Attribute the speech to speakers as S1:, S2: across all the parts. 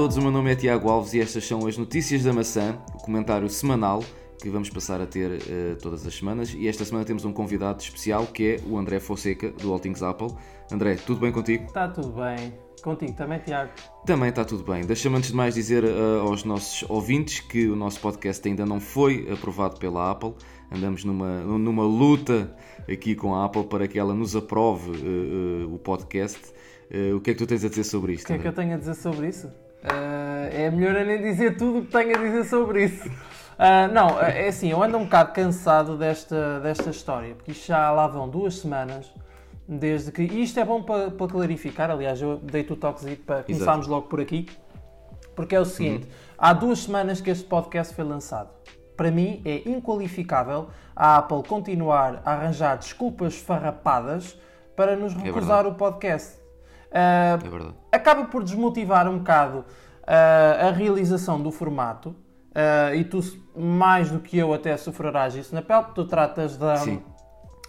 S1: Olá a todos, o meu nome é Tiago Alves e estas são as Notícias da Maçã, o comentário semanal que vamos passar a ter uh, todas as semanas. E esta semana temos um convidado especial que é o André Fonseca, do All Things Apple. André, tudo bem contigo?
S2: Está tudo bem. Contigo também, Tiago?
S1: Também está tudo bem. Deixa-me antes de mais dizer uh, aos nossos ouvintes que o nosso podcast ainda não foi aprovado pela Apple. Andamos numa, numa luta aqui com a Apple para que ela nos aprove uh, o podcast. o que é que tu tens a dizer sobre isto?
S2: O que é que eu tenho a dizer sobre isso? É melhor eu nem dizer tudo o que tenho a dizer sobre isso. Uh, não, é assim, eu ando um bocado cansado desta, desta história, porque isto já lá vão duas semanas desde que. E isto é bom para, para clarificar, aliás, eu dei-te o toquezinho para começarmos logo por aqui, porque é o seguinte: uhum. há duas semanas que este podcast foi lançado. Para mim é inqualificável a Apple continuar a arranjar desculpas farrapadas para nos é recusar é o podcast.
S1: Uh, é verdade.
S2: Acaba por desmotivar um bocado uh, a realização do formato. Uh, e tu, mais do que eu, até sofrerás isso na pele, porque tu tratas da,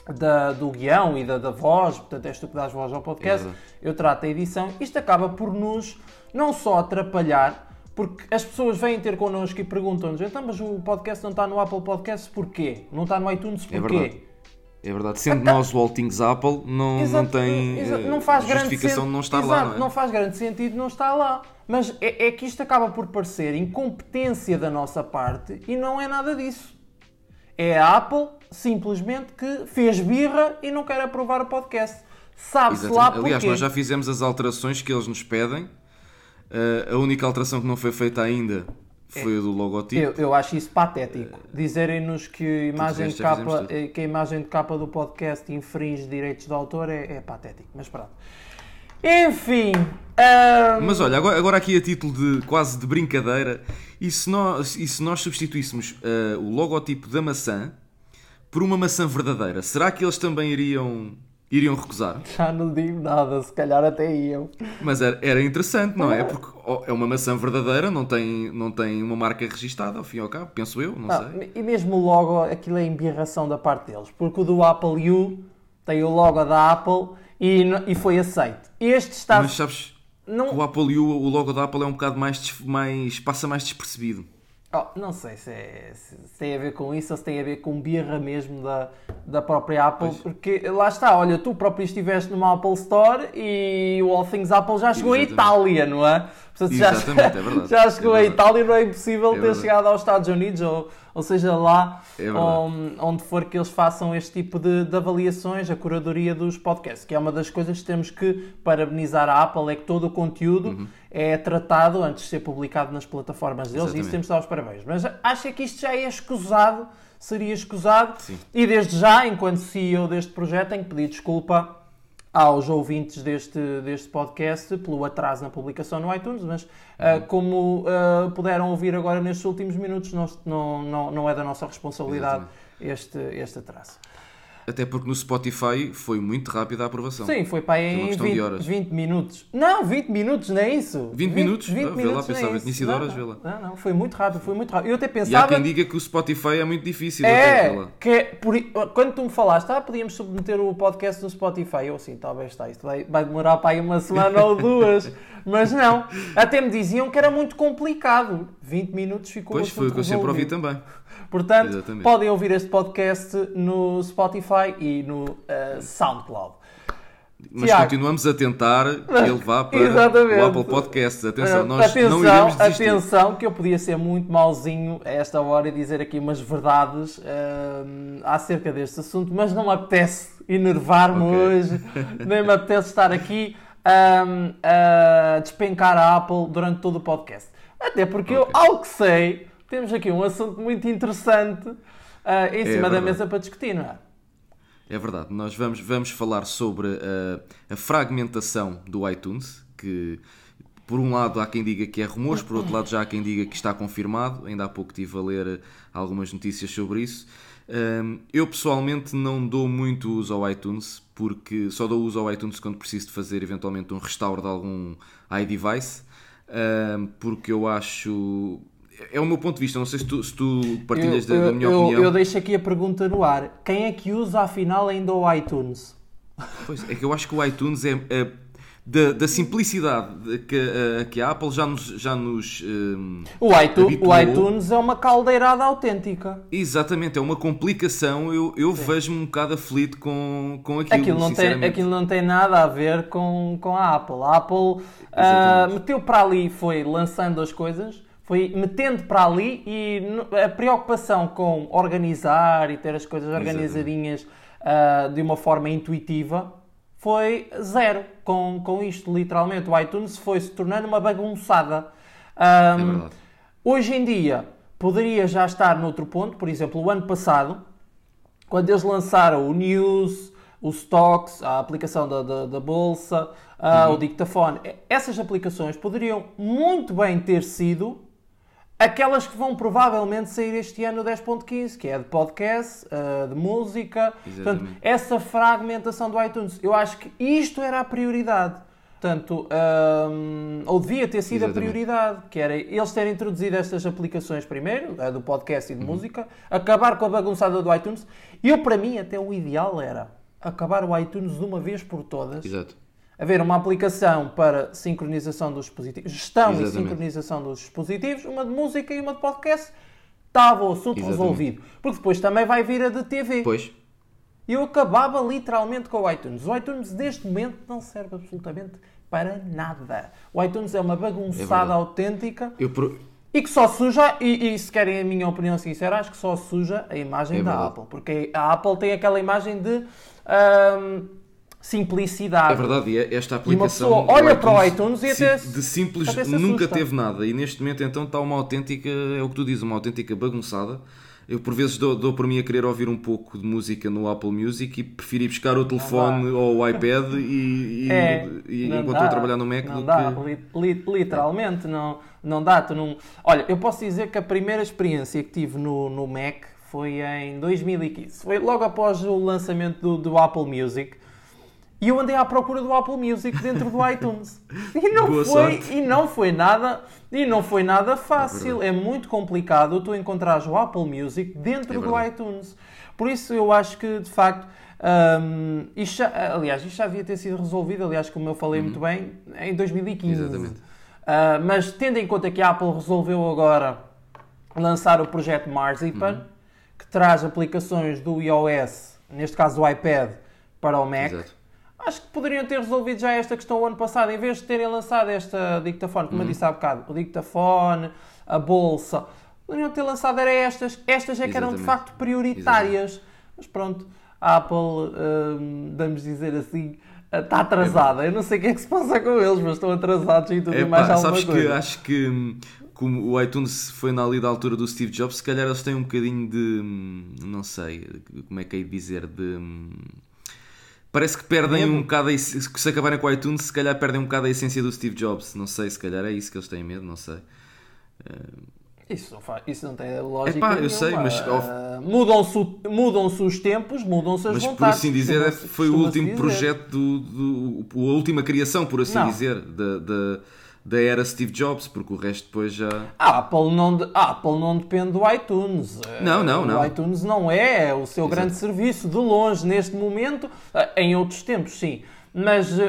S2: da, do guião e da, da voz, portanto és tu que dás voz ao podcast, é eu trato a edição. Isto acaba por nos não só atrapalhar, porque as pessoas vêm ter connosco e perguntam-nos então, mas o podcast não está no Apple Podcast porquê? Não está no iTunes é porquê?
S1: É é verdade, sendo então, nós o All Things Apple, não, não tem
S2: exato, não faz
S1: justificação de não estar exato, lá. Não,
S2: é? não, faz grande sentido não estar lá. Mas é, é, que isto acaba por parecer incompetência da nossa parte e não é nada disso. É a Apple simplesmente que fez birra e não quer aprovar o podcast. Sabe-se lá porquê.
S1: Aliás, nós já fizemos as alterações que eles nos pedem. Uh, a única alteração que não foi feita ainda foi o do logotipo.
S2: Eu, eu acho isso patético. Dizerem-nos que, a imagem de capa, eh, que a imagem de capa do podcast infringe direitos de autor é, é patético. Mas pronto. Enfim. Um...
S1: Mas olha, agora, agora, aqui a título de quase de brincadeira, e se nós, e se nós substituíssemos uh, o logotipo da maçã por uma maçã verdadeira, será que eles também iriam iriam recusar?
S2: Já não digo nada, se calhar até iam.
S1: Mas era, era interessante, não é? Porque é uma maçã verdadeira, não tem, não tem uma marca registada, ao fim e ao cabo, penso eu, não, não sei.
S2: E mesmo logo, aquilo é embirração da parte deles, porque o do Apple U tem o logo da Apple e, e foi aceito. Este está...
S1: Mas sabes, não... o Apple U, o logo da Apple é um bocado mais, mais passa mais despercebido.
S2: Oh, não sei se, é, se, tem a ver com isso ou se tem a ver com birra mesmo da, da própria Apple, pois. porque lá está, olha, tu próprio estiveste numa Apple Store e o All Things Apple já chegou Exatamente. à Itália, não é?
S1: Portanto, já, Exatamente, é verdade.
S2: Já chegou é à Itália, não é impossível é ter verdade. chegado aos Estados Unidos ou ou seja, lá é onde, onde for que eles façam este tipo de, de, avaliações, a curadoria dos podcasts, que é uma das coisas que temos que parabenizar a Apple, é que todo o conteúdo uhum. é tratado antes de ser publicado nas plataformas deles Exatamente. e isso temos de dar os parabéns. Mas acho que isto já é escusado, seria escusado, Sim. e desde já, enquanto CEO deste projeto, tenho que pedir desculpa aos ouvintes deste, deste podcast pelo atraso na publicação no iTunes, mas uh, como uh, puderam ouvir agora nestes últimos minutos, não, não, não é da nossa responsabilidade este, este atraso.
S1: Até porque no Spotify foi muito rápida a aprovação.
S2: Sim, foi para aí em 20, 20, minutos. Não, 20 minutos, não é isso?
S1: 20, 20 minutos? 20 ah, vê lá, pensava, é tinha sido horas, vê lá.
S2: Não, não, foi muito rápido, foi muito rápido. Eu até pensava...
S1: E há quem diga que o Spotify é muito difícil.
S2: É, até, que é por... quando tu me falaste, ah, podíamos submeter o podcast no Spotify, eu assim, talvez está, isto vai, vai demorar para aí uma semana ou duas. Mas não, até me diziam que era muito complicado. 20 minutos ficou
S1: Pois foi o que eu sempre ouvi também.
S2: Portanto, Exatamente. podem ouvir este podcast no Spotify e no uh, SoundCloud.
S1: Mas Tiago. continuamos a tentar que ele vá para Exatamente. o Apple Podcasts. Atenção, nós atenção, não iremos desistir.
S2: Atenção, que eu podia ser muito mauzinho a esta hora e dizer aqui umas verdades uh, acerca deste assunto, mas não me apetece enervar-me okay. hoje, nem me apetece estar aqui um, a despencar a Apple durante todo o podcast. Até porque okay. eu, ao que sei, temos aqui um assunto muito interessante uh, em é cima verdade. da mesa para discutir, não é?
S1: É verdade, nós vamos, vamos falar sobre uh, a fragmentação do iTunes, que por um lado há quem diga que é rumores, por outro lado já há quem diga que está confirmado. Ainda há pouco estive a ler algumas notícias sobre isso. Eu pessoalmente não dou muito uso ao iTunes, porque só dou uso ao iTunes quando preciso de fazer eventualmente um restauro de algum iDevice, porque eu acho é o meu ponto de vista, não sei se tu, se tu partilhas eu, da, da, minha
S2: eu,
S1: opinião.
S2: Eu deixo aqui a pergunta no ar: quem é que usa afinal ainda o iTunes?
S1: Pois é que eu acho que o iTunes é, é da, da simplicidade que, uh, que a Apple já nos. Já nos uh,
S2: o, iTunes, o iTunes é uma caldeirada autêntica.
S1: Exatamente, é uma complicação. Eu, eu vejo-me um bocado aflito com, com aquilo.
S2: Aquilo não, tem, aquilo não tem nada a ver com, com a Apple. A Apple uh, meteu para ali, foi lançando as coisas foi metendo para ali e a preocupação com organizar e ter as coisas organizadinhas uh, de uma forma intuitiva foi zero com, com isto, literalmente. O iTunes foi se tornando uma bagunçada. Um, é hoje em dia poderia já estar noutro ponto, por exemplo, o ano passado, quando eles lançaram o News, o Stocks, a aplicação da, da, da Bolsa, uh, uhum. o Dictaphone, essas aplicações poderiam muito bem ter sido aquelas que vão provavelmente sair este ano no 10.15, que é de podcast, uh, de música. Portanto, essa fragmentação do iTunes. Eu acho que isto era a prioridade. Portanto, um, ou devia ter sido Exatamente. a prioridade, que era eles terem introduzido estas aplicações primeiro, a do podcast e de uhum. música, acabar com a bagunçada do iTunes. Eu, para mim, até o ideal era acabar o iTunes de uma vez por todas.
S1: Exato
S2: haver uma aplicação para sincronização dos dispositivos, gestão Exatamente. e sincronização dos dispositivos, uma de música e uma de podcast, estava o assunto Exatamente. resolvido. Porque depois também vai vir a de TV.
S1: Pois.
S2: E eu acabava literalmente com o iTunes. O iTunes, neste momento, não serve absolutamente para nada. O iTunes é uma bagunçada é autêntica.
S1: Pro...
S2: E que só suja, e, e, se querem a minha opinião sincera, acho que só suja a imagem é da verdade. Apple. Porque a Apple tem aquela imagem de. Um, simplicidade.
S1: É verdade, e esta aplicação. E
S2: uma pessoa olha para o iTunes e até.
S1: De simples até nunca teve nada. E neste momento então está uma autêntica, é o que tu dizes, uma autêntica bagunçada. Eu por vezes dou, dou para mim a querer ouvir um pouco de música no Apple Music e prefiro ir buscar o telefone ou o iPad e, e, é, e enquanto dá, estou a trabalhar no Mac
S2: não dá, que... literalmente não, não dá. Tu não... Olha, eu posso dizer que a primeira experiência que tive no, no Mac foi em 2015. Foi logo após o lançamento do, do Apple Music. E eu andei à procura do Apple Music dentro do iTunes. E não Boa foi, sorte. e não foi nada, e não foi nada fácil. É, é muito complicado tu encontrares o Apple Music dentro é do iTunes. Por isso eu acho que de facto um, isto já, aliás, isto já havia ter sido resolvido, aliás, como eu falei uhum. muito bem, em 2015. Exatamente. Uh, mas tendo em conta que a Apple resolveu agora lançar o projeto Marzipan, uhum. que traz aplicações do iOS, neste caso do iPad, para o Mac. Exato Acho que poderiam ter resolvido já esta questão o ano passado, em vez de terem lançado esta dictafone, como uhum. eu disse há bocado, o dictafone, a bolsa, poderiam ter lançado era estas, estas é que eram de facto prioritárias. Exatamente. Mas pronto, a Apple, hum, vamos dizer assim, está atrasada. Eu não sei o que é que se passa com eles, mas estão atrasados e tudo é, mais alguma
S1: sabes
S2: coisa.
S1: que acho que hum, como o iTunes foi na ali da altura do Steve Jobs, se calhar eles têm um bocadinho de, hum, não sei, como é que é de dizer, de Parece que perdem medo. um bocado a, se acabarem com o iTunes, se calhar perdem um bocado a essência do Steve Jobs. Não sei, se calhar é isso que eles têm medo, não sei. Uh...
S2: Isso não, faz, isso não tem lógica.
S1: Epá,
S2: eu
S1: sei, mas.
S2: Uh, mudam-se mudam os tempos, mudam-se as
S1: mas,
S2: vontades.
S1: Mas por assim dizer, foi o último projeto, do, do, a última criação, por assim não. dizer, da. Da era Steve Jobs, porque o resto depois já.
S2: A Apple não, de... a Apple não depende do iTunes.
S1: Não, não, não.
S2: O iTunes não é o seu Exato. grande serviço, de longe, neste momento. Eh, em outros tempos, sim. Mas uh,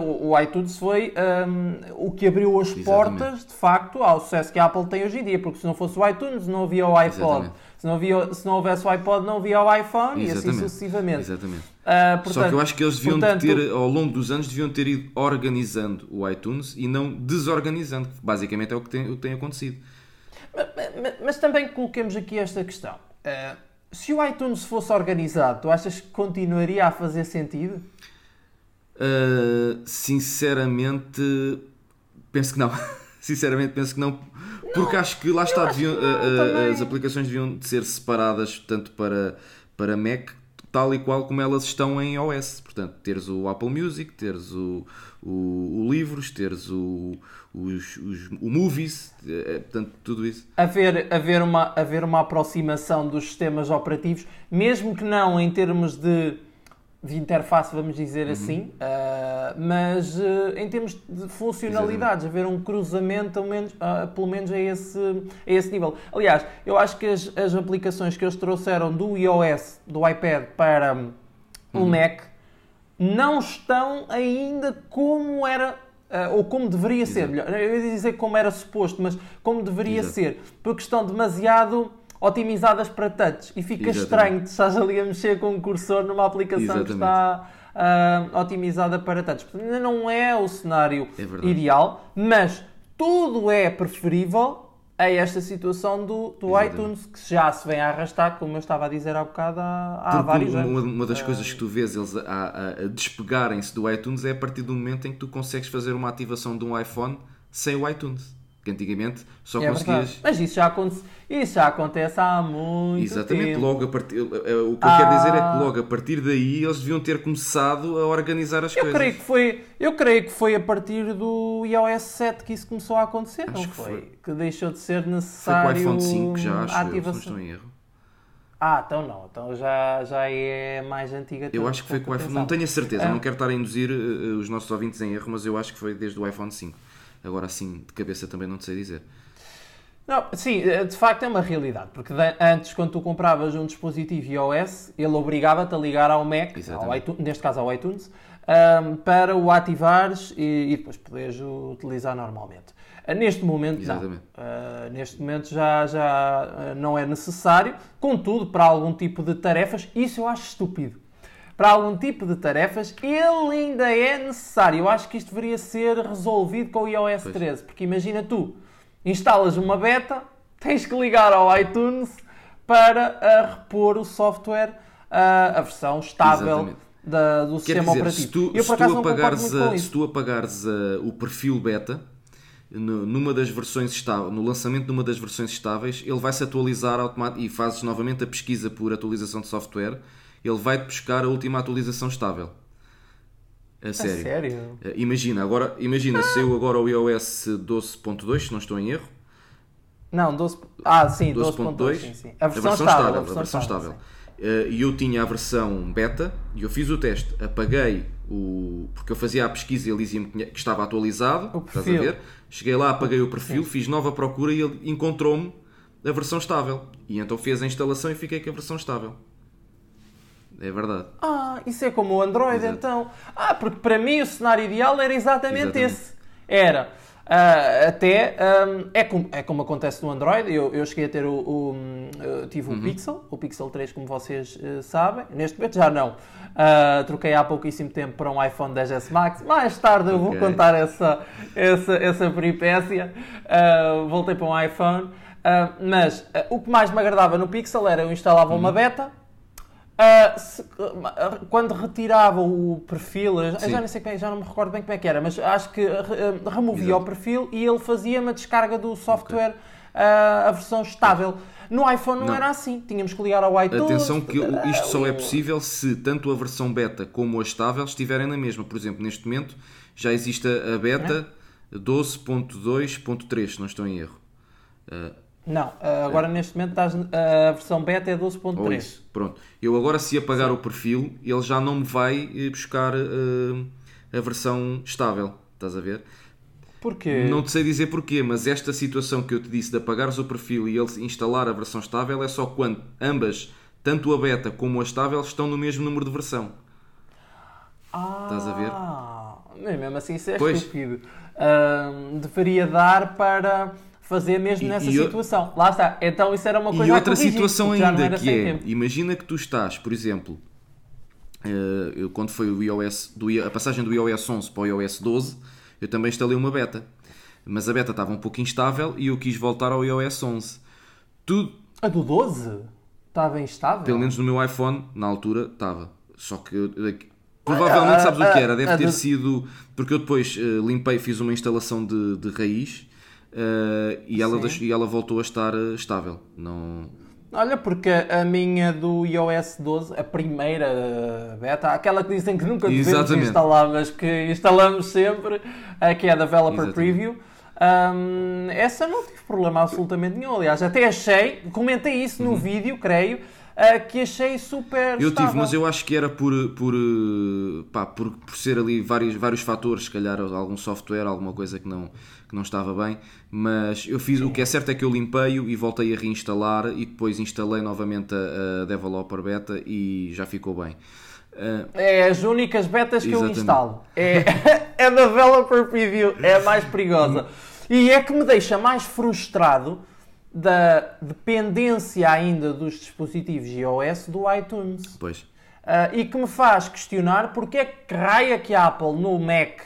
S2: o iTunes foi um, o que abriu as Exatamente. portas, de facto, ao sucesso que a Apple tem hoje em dia. Porque se não fosse o iTunes, não havia o iPod. Exatamente. Se não, havia, se não houvesse o iPod, não havia o iPhone Exatamente. e assim sucessivamente.
S1: Exatamente. Uh, portanto, Só que eu acho que eles deviam portanto, ter, ao longo dos anos, deviam ter ido organizando o iTunes e não desorganizando, que basicamente é o que tem, o que tem acontecido.
S2: Mas, mas, mas, também coloquemos aqui esta questão. Uh, se o iTunes fosse organizado, tu achas que continuaria a fazer sentido?
S1: Uh, sinceramente, penso que não. sinceramente, penso que não porque não, acho que lá está, deviam, não, as aplicações deviam ser separadas tanto para, para Mac tal e qual como elas estão em iOS. Portanto, teres o Apple Music, teres o, o, o Livros, teres o, os, os, o Movies, é, portanto, tudo isso.
S2: Haver, haver, uma, haver uma aproximação dos sistemas operativos, mesmo que não em termos de de interface, vamos dizer uhum. assim, uh, mas uh, em termos de funcionalidades, Exatamente. haver um cruzamento, pelo menos, uh, pelo menos a, esse, a esse nível. Aliás, eu acho que as, as aplicações que eles trouxeram do iOS, do iPad, para um, uhum. o Mac, não estão ainda como era Uh, ou como deveria Exato. ser, melhor, eu ia dizer como era suposto, mas como deveria Exato. ser, porque estão demasiado otimizadas para touch e fica Exatamente. estranho de estás ali a mexer com um cursor numa aplicação Exatamente. que está uh, otimizada para touch. Portanto, ainda não é o cenário é ideal, mas tudo é preferível a esta situação do, do iTunes, que já se vem a arrastar, como eu estava a dizer há bocado, há, há vários
S1: uma,
S2: anos.
S1: Uma das uh... coisas que tu vês eles a, a, a despegarem-se do iTunes é a partir do momento em que tu consegues fazer uma ativação de um iPhone sem o iTunes. Que antigamente só é conseguias.
S2: Verdade. Mas isso já, acontece, isso já acontece há muito
S1: Exatamente,
S2: tempo.
S1: logo a partir. O que eu ah. quero dizer é que logo a partir daí eles deviam ter começado a organizar as
S2: eu
S1: coisas.
S2: Creio que foi, eu creio que foi a partir do iOS 7 que isso começou a acontecer, acho não que foi? foi? Que deixou de ser necessário.
S1: Foi com o iPhone 5 já, acho ativação. eu, se não estou em erro.
S2: Ah, então não, então já, já é mais antiga.
S1: Eu acho que foi com o iPhone, não tenho a certeza, é. não quero estar a induzir uh, os nossos ouvintes em erro, mas eu acho que foi desde o iPhone 5. Agora assim, de cabeça também não te sei dizer.
S2: Não, sim, eh, de facto é uma realidade, porque antes, quando tu compravas um dispositivo iOS, ele obrigava-te a ligar ao Mac, ao iTunes, neste caso ao iTunes, um, para o ativares e, e, depois poderes utilizar normalmente. Uh, neste momento, Exatamente. não. Uh, neste momento já, já uh, não é necessário, contudo, para algum tipo de tarefas, isso eu acho estúpido. Para algum tipo de tarefas, ele ainda é necessário. Eu acho que isto deveria ser resolvido com o iOS pois. 13, porque imagina tu instalas uma beta, tens que ligar ao iTunes para uh, repor o software, uh, a versão estável da, do Quer sistema dizer, operativo. Se tu,
S1: Eu, se, tu apagares a, se tu apagares o perfil beta, numa das versões estáveis, no lançamento de uma das versões estáveis, ele vai se atualizar automaticamente e fazes novamente a pesquisa por atualização de software, ele vai-te buscar a última atualização estável. A sério. A sério? Uh, imagina, agora, imagina, ah. se eu agora o iOS 12.2, se não estou em erro.
S2: Não, 12. Ah, sim, 12.2. 12. Sim, sim. A versão, a versão estável. A versão, estável.
S1: Eh, e eu tinha a versão beta e eu fiz o teste, apaguei o. porque eu fazia a pesquisa e ele dizia-me que estava atualizado. Estás a ver? Cheguei lá, apaguei o perfil, sim. fiz nova procura e ele encontrou-me a versão estável. E então fez a instalação e fiquei com a versão estável. É verdade.
S2: Ah, isso é como o Android Exato. então. Ah, porque para mim o cenário ideal era exatamente, exatamente. esse. Era. Uh, até um, é, como, é como acontece no Android. Eu, eu cheguei a ter o. o tive o uhum. Pixel, o Pixel 3, como vocês uh, sabem. Neste momento já não. Uh, troquei há pouquíssimo tempo para um iPhone 10S Max. Mais tarde eu vou contar essa, essa, essa peripécia. voltei para um iPhone. mas o que mais me agradava no Pixel era eu instalava uhum. uma beta Uh, se, uh, quando retirava o perfil, já, não sei, já não me recordo bem como é que era, mas acho que uh, removia Exato. o perfil e ele fazia uma descarga do software a versão estável. No iPhone não, não, era assim, tínhamos que ligar ao iTunes.
S1: Atenção que isto só é possível se tanto a versão beta como a estável estiverem na mesma. Por exemplo, neste momento já existe a beta é? 12.2.3, se não estou em erro.
S2: Não, eh, agora é. neste momento estás, a versão beta é 12.3.
S1: Pronto. Eu agora se apagar Sim. o perfil, ele já não me vai eh, buscar uh, a versão estável. Estás a ver?
S2: Porquê?
S1: Não te sei dizer porquê, mas esta situação que eu te disse de apagares o perfil e ele instalar a versão estável é só quando ambas, tanto a beta como a estável, estão no mesmo número de versão.
S2: Ah, Estás a ver? Mesmo assim, isso é pois. estúpido. Uh, deveria dar para fazer mesmo nessa e, situação. Lá está. Então isso era uma coisa
S1: E outra corrigir, situação ainda que é, tempo. imagina que tu estás, por exemplo, uh, quando foi o iOS, do, a passagem do iOS 11 para o iOS 12, eu também instalei uma beta. Mas a beta estava um pouco instável e eu quis voltar ao iOS 11. Tudo...
S2: A do 12? Estava instável?
S1: Pelo menos no meu iPhone, na altura, estava. Só que eu, provavelmente sabes o que era, deve ter sido porque eu depois uh, limpei, fiz uma instalação de, de raiz uh, e, ela e ela voltou a estar uh, estável. Não...
S2: Olha, porque a minha do iOS 12, a primeira beta, aquela que dizem que nunca devemos instalar, mas que instalamos sempre, que é a Developer Exatamente. Preview. Um, essa não tive problema absolutamente nenhum. Aliás, até achei, comentei isso no uhum. vídeo, creio, uh, que achei super.
S1: Eu estável. tive, mas eu acho que era por, por, pá, por, por ser ali vários, vários fatores, se calhar algum software, alguma coisa que não, que não estava bem, mas eu fiz, Sim. o que é certo é que eu limpei-o e voltei a reinstalar e depois instalei novamente a, a Developer Beta e já ficou bem.
S2: Uh, é as únicas betas que exatamente. eu instalo. É, é da Developer Preview, é a mais perigosa. E é que me deixa mais frustrado da dependência ainda dos dispositivos iOS do iTunes.
S1: Pois.
S2: Uh, e que me faz questionar porque é que raia que a Apple no Mac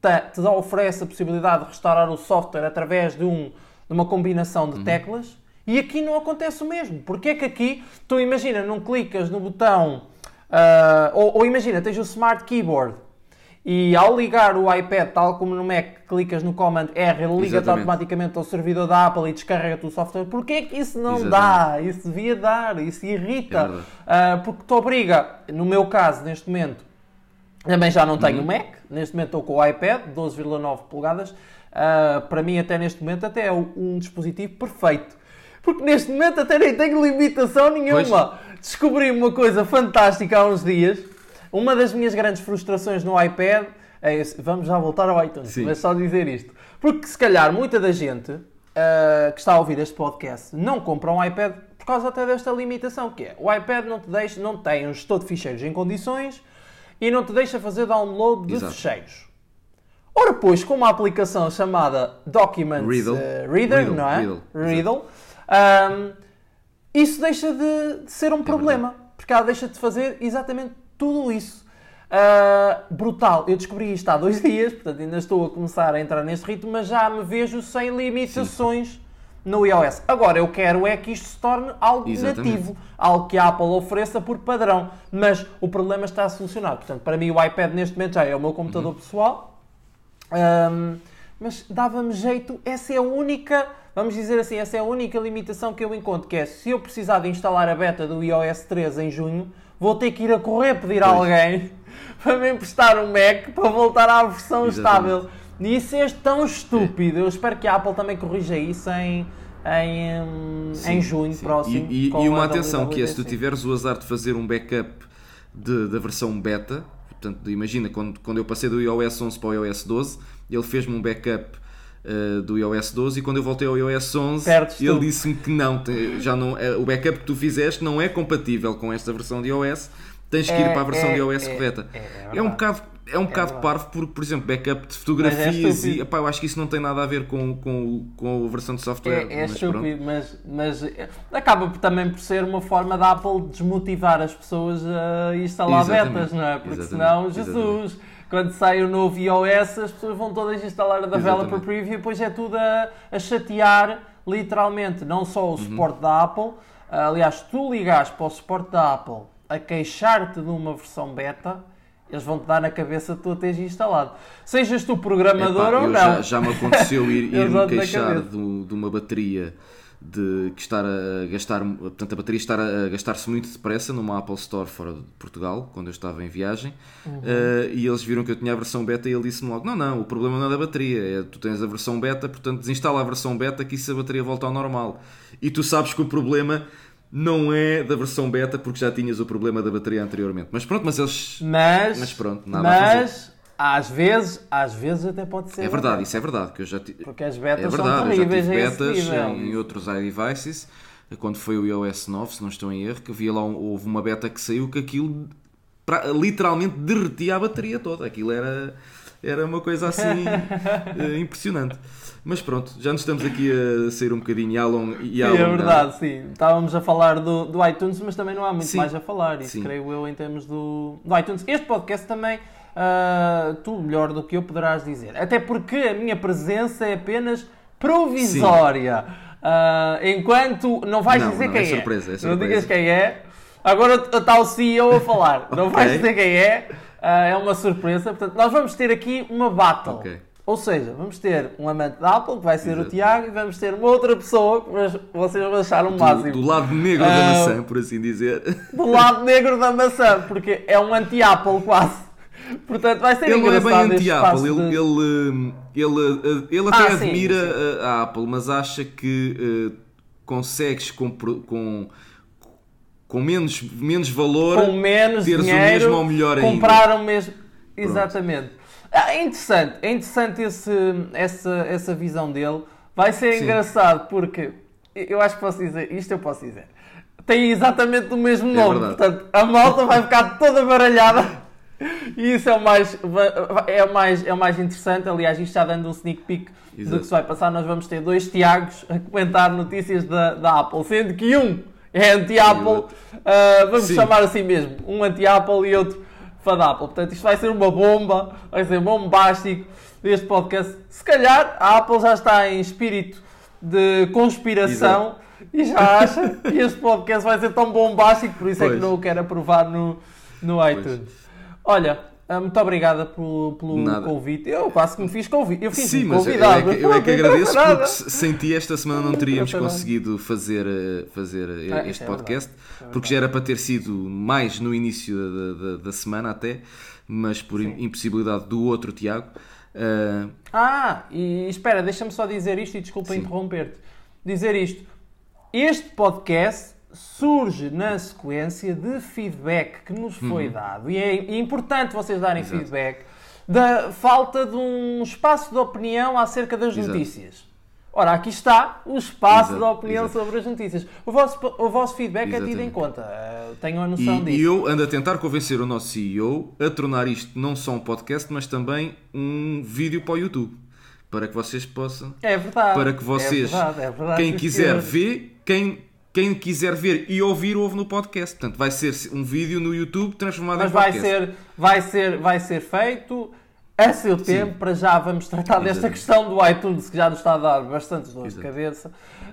S2: te, te oferece a possibilidade de restaurar o software através de, um, de uma combinação de uhum. teclas e aqui não acontece o mesmo. Porque é que aqui, tu imagina, não clicas no botão, uh, ou, ou imagina, tens o Smart Keyboard e ao ligar o iPad, tal como no Mac, clicas no Command R, ele liga-te automaticamente ao servidor da Apple e descarrega-te o software. Porquê é que isso não Exatamente. dá? Isso devia dar, isso irrita. É uh, porque te obriga, no meu caso, neste momento, também já não tenho uhum. Mac, neste momento estou com o iPad, 12,9 polegadas. Uh, para mim, até neste momento, até é um dispositivo perfeito. Porque neste momento até nem tenho limitação nenhuma. Pois. Descobri uma coisa fantástica há uns dias uma das minhas grandes frustrações no iPad é esse, vamos já voltar ao iTunes, Sim. mas só dizer isto. Porque se calhar muita da gente uh, que está a ouvir este podcast não compra um iPad por causa até desta limitação, que é o iPad não te deixa, não tem um gestor de ficheiros em condições e não te deixa fazer download de Exato. ficheiros. Ora, pois, com uma aplicação chamada Document Riddle. Uh, Reader, Riddle. não é? Riddle, Riddle um, isso deixa de, de ser um é problema, verdade. porque ela deixa de fazer exatamente tudo isso. Uh, brutal. Eu descobri isto há dois dias, portanto ainda estou a começar a entrar neste ritmo, mas já me vejo sem limitações Sim. no iOS. Agora, eu quero é que isto se torne algo Exatamente. nativo, algo que a Apple ofereça por padrão, mas o problema está solucionado. Portanto, para mim o iPad neste momento já é o meu computador uhum. pessoal, um, mas dava-me jeito, essa é a única, vamos dizer assim, essa é a única limitação que eu encontro, que é se eu precisar de instalar a beta do iOS 3 em junho, vou ter que ir a correr pedir a alguém para me emprestar um Mac para voltar à versão Exatamente. estável. E isso é tão estúpido. Eu espero que a Apple também corrija isso em, em, sim, em junho sim. próximo.
S1: E, e, e uma atenção que é, se tu tiveres o azar de fazer um backup de, da versão beta, portanto, imagina, quando, quando eu passei do iOS 11 para o iOS 12, ele fez-me um backup uh, do iOS 12 e quando eu voltei ao iOS 11 Perdes ele disse-me que não, já não uh, o backup que tu fizeste não é compatível com esta versão de iOS, tens que é, ir para a versão é, de iOS é, correta. É, é, é um bocado é um bocado parvo porque, por exemplo, backup de fotografias e epá, eu acho que isso não tem nada a ver com, com, com a versão de software.
S2: É, é mas estúpido, mas, mas acaba também por ser uma forma da Apple desmotivar as pessoas a instalar Exatamente. betas, não é? Porque Exatamente. senão, Jesus, Exatamente quando sai o novo iOS, as pessoas vão todas instalar a Developer Exatamente. Preview e depois é tudo a, a chatear, literalmente, não só o uhum. suporte uhum. da Apple. Aliás, se tu ligares para o suporte da Apple a queixar-te de uma versão beta, eles vão-te dar na cabeça que tu a tens instalado. Sejas tu programador Epá, ou não.
S1: Já, já me aconteceu ir, ir me queixar de, de uma bateria de que estar a gastar, portanto a bateria estar a gastar-se muito depressa numa Apple Store fora de Portugal, quando eu estava em viagem, uhum. uh, e eles viram que eu tinha a versão beta e ele disse-me logo, não, não, o problema não é da bateria, é tu tens a versão beta, portanto desinstala a versão beta que isso a bateria volta ao normal. E tu sabes que o problema não é da versão beta porque já tinhas o problema da bateria anteriormente. Mas pronto, mas eles...
S2: Mas,
S1: mas pronto, nada
S2: mas...
S1: a fazer
S2: às vezes, às vezes até pode ser.
S1: É verdade, isso é verdade. Que eu já
S2: Porque as betas é verdade, são terríveis
S1: eu já tive betas em outros iDevices, quando foi o iOS 9, se não estou em erro, que havia lá, houve uma beta que saiu que aquilo pra, literalmente derretia a bateria toda. Aquilo era, era uma coisa assim eh, impressionante. Mas pronto, já nos estamos aqui a sair um bocadinho e a, long, e a
S2: sim, É verdade, sim. Estávamos a falar do, do iTunes, mas também não há muito sim. mais a falar. Isso sim. creio eu em termos do, do iTunes. Este podcast também uh, tu melhor do que eu poderás dizer. Até porque a minha presença é apenas provisória. Uh, enquanto não vais não, dizer não, quem é.
S1: Surpresa, é surpresa.
S2: Não digas quem é. Agora está o CEO a falar. Não okay. vais dizer quem é. Uh, é uma surpresa. Portanto, nós vamos ter aqui uma battle. Okay. Ou seja, vamos ter um amante da Apple, que vai ser Exato. o Tiago, e vamos ter uma outra pessoa que vocês vão achar um máximo.
S1: Do lado negro uh, da maçã, por assim dizer.
S2: Do lado negro da maçã, porque é um anti-Apple quase. Portanto, vai ser
S1: ele
S2: não
S1: é bem anti-Apple, ele, de... ele, ele, ele, até ah, admira sim, sim. a Apple, mas acha que uh, consegues com, com, com menos, menos valor
S2: com menos teres dinheiro, o mesmo ou melhor comprar ainda. o mesmo. Exatamente. Ah, é interessante, é interessante esse, essa, essa visão dele. Vai ser sim. engraçado porque eu acho que posso dizer, isto eu posso dizer. têm exatamente o mesmo é nome. Portanto, a malta vai ficar toda baralhada. E isso é o mais, é o mais, é o mais interessante. Aliás, isto já dando um sneak peek Exato. do que se vai passar, nós vamos ter dois Tiagos a comentar notícias da, da Apple, sendo que um é anti-Apple, uh, vamos Sim. chamar assim mesmo, um anti-Apple e outro fã da Apple. Portanto, isto vai ser uma bomba, vai ser bombástico este podcast. Se calhar a Apple já está em espírito de conspiração Exato. e já acha que este podcast vai ser tão bombástico, por isso pois. é que não o quero aprovar no, no iTunes. Pois. Olha, ah, muito obrigada pelo, pelo convite. Eu quase que me fiz convite. Eu fiz
S1: Sim, mas convidado. Eu é que, eu é que agradeço porque sem ti esta semana não teríamos conseguido fazer, eh, fazer ah, este é podcast, é porque já era para ter sido mais no início da, da, da semana até, mas por Sim. impossibilidade do outro Tiago.
S2: Uh... Ah, e espera, deixa-me só dizer isto e desculpa interromper-te. Dizer isto. Este podcast surge na sequência de feedback que nos foi uhum. dado, e é importante vocês darem Exato. feedback, da falta de um espaço de opinião acerca das Exato. notícias. Ora, aqui está o espaço Exato. de opinião sobre as notícias. O vosso, o vosso feedback Exatamente. é tido em conta. Uh, tenham a noção
S1: e,
S2: disso.
S1: E eu ando a tentar convencer o nosso CEO a tornar isto não só um podcast, mas também um vídeo para o YouTube. Para que vocês possam.
S2: É verdade.
S1: Para que vocês. É verdade, é verdade, quem quiser ver, quem quem quiser ver e ouvir, ouve no podcast. Portanto, vai ser um vídeo no YouTube transformado
S2: Mas
S1: em podcast.
S2: Mas vai ser, vai, ser, vai ser feito a seu Sim. tempo. Para já vamos tratar desta questão do iTunes, que já nos está a dar bastantes dores de cabeça.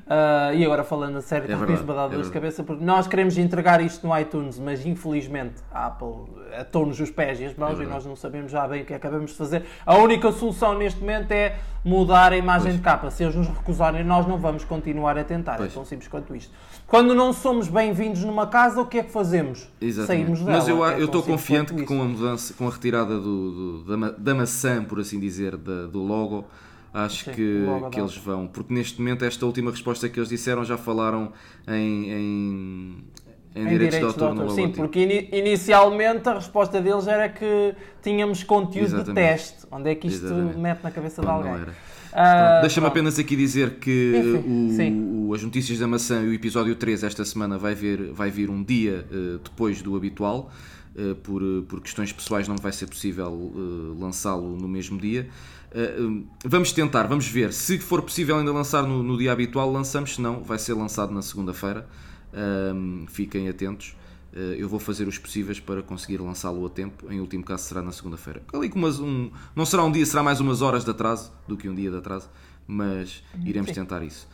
S2: Uh, e agora falando a sério, é me a dar dores de cabeça, porque nós queremos entregar isto no iTunes, mas infelizmente a Apple atou-nos os pés e as mãos é e nós não sabemos já bem o que é que acabamos de fazer. A única solução neste momento é mudar a imagem pois. de capa. Se eles nos recusarem, nós não vamos continuar a tentar. É pois. É tão simples quanto isto. Quando não somos bem-vindos numa casa, o que é que fazemos?
S1: Exatamente. Saímos dela. Mas eu é estou confiante que com a mudança, com a retirada do, do da, da, maçã, por assim dizer, da, do logo, acho Sim, que, que eles vão. Porque neste momento, esta última resposta que eles disseram, já falaram em, em em, em direitos, direitos de autor, autor.
S2: Sim, porque in, inicialmente a resposta deles era que tínhamos conteúdo Exatamente. de teste. Onde é que isto Exatamente. mete na cabeça Bom, de alguém?
S1: Uh, Deixa-me apenas aqui dizer que o, o, as notícias da maçã e o episódio 3 esta semana vai, ver, vai vir um dia uh, depois do habitual. Uh, por, por questões pessoais não vai ser possível lançá-lo no mesmo dia. vamos tentar, vamos ver. Se for possível ainda lançar no, no dia habitual, lançamos. Se não, vai ser lançado na segunda-feira. fiquem atentos. Eh, eu vou fazer os possíveis para conseguir lançá-lo a tempo. Em último caso, será na segunda-feira. Ali com umas, um, não será um dia, será mais umas horas de atraso do que um dia de atraso, mas iremos Sim. tentar isso.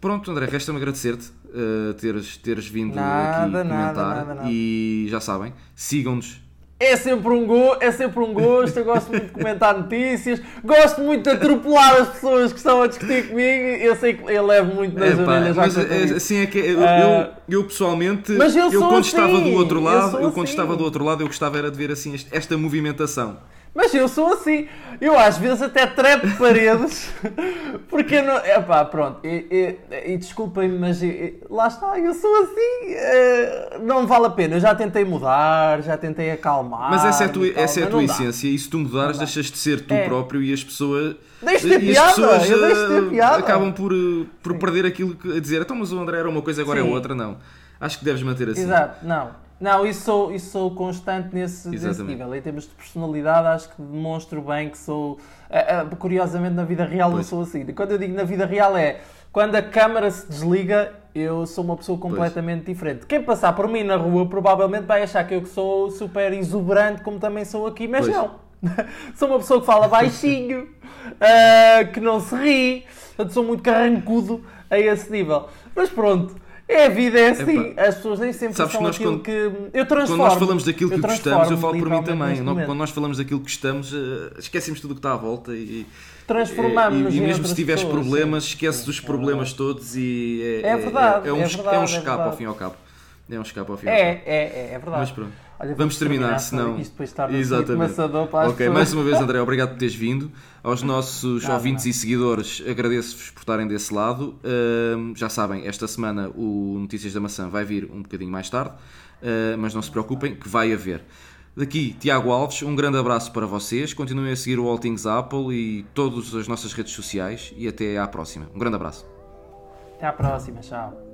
S1: Pronto, André, resta-me agradecer-te uh, teres, teres vindo nada, aqui comentar. Nada, nada, e já sabem, sigam-nos
S2: é sempre um go é sempre um gosto, eu gosto muito de comentar notícias, gosto muito de atropelar as pessoas que estão a discutir comigo, eu sei que eu levo muito nas é, orelhas.
S1: Mas é, assim é que eu, uh, eu, eu, pessoalmente, mas eu, eu quando assim, estava do outro lado, eu, eu quando assim. estava do outro lado, eu gostava era de ver assim esta movimentação.
S2: Mas eu sou assim. Eu às vezes até trepo paredes. Porque não. Epá, pronto. E, e, e desculpem-me, mas e, lá está. Eu sou assim. Uh, não vale a pena. Eu já tentei mudar, já tentei acalmar.
S1: Mas essa é a tua, essa é a tua essência. E se tu mudares, deixas de ser tu é. próprio e as pessoas.
S2: Deixa de ter piada. Pessoas, eu deixo de ter piada.
S1: Acabam por, eh, por perder aquilo que. a dizer. Então, mas o André era uma coisa, agora é Sim. é outra. Não. Acho que deves manter assim.
S2: Exato. Não. Não, isso sou, isso sou constante nesse, nesse nível. Em termos de personalidade, acho que demonstro bem que sou. Uh, uh, curiosamente, na vida real, pois. eu sou assim. Quando eu digo na vida real, é quando a câmara se desliga, eu sou uma pessoa completamente pois. diferente. Quem passar por mim na rua provavelmente vai achar que eu sou super exuberante, como também sou aqui, mas pois. não. sou uma pessoa que fala baixinho, uh, que não se ri, portanto, sou muito carrancudo a esse nível. Mas pronto. É, a vida é assim. Epa. As pessoas nem sempre Sabes são que nós, aquilo quando, que. Eu transformo.
S1: Quando nós falamos daquilo que gostamos, eu falo por mim também. Quando nós falamos daquilo que gostamos, esquecemos tudo o que está à volta e.
S2: Transformamos.
S1: E, e mesmo se tiveres pessoas, problemas, esqueces os problemas todos e.
S2: É, é verdade. É, é, um, é,
S1: verdade, é um escape ao fim e ao cabo. É um escape ao fim
S2: é. É, é, é verdade.
S1: Mas pronto. Olha, vamos terminar, senão.
S2: Isto depois está Exatamente. Para
S1: ok, mais uma vez, André, obrigado por teres vindo. Aos nossos Nada, ouvintes não. e seguidores, agradeço-vos por estarem desse lado. Uh, já sabem, esta semana o Notícias da Maçã vai vir um bocadinho mais tarde, uh, mas não se preocupem, que vai haver. Daqui, Tiago Alves, um grande abraço para vocês. Continuem a seguir o All Things Apple e todas as nossas redes sociais e até à próxima. Um grande abraço.
S2: Até à próxima, tchau.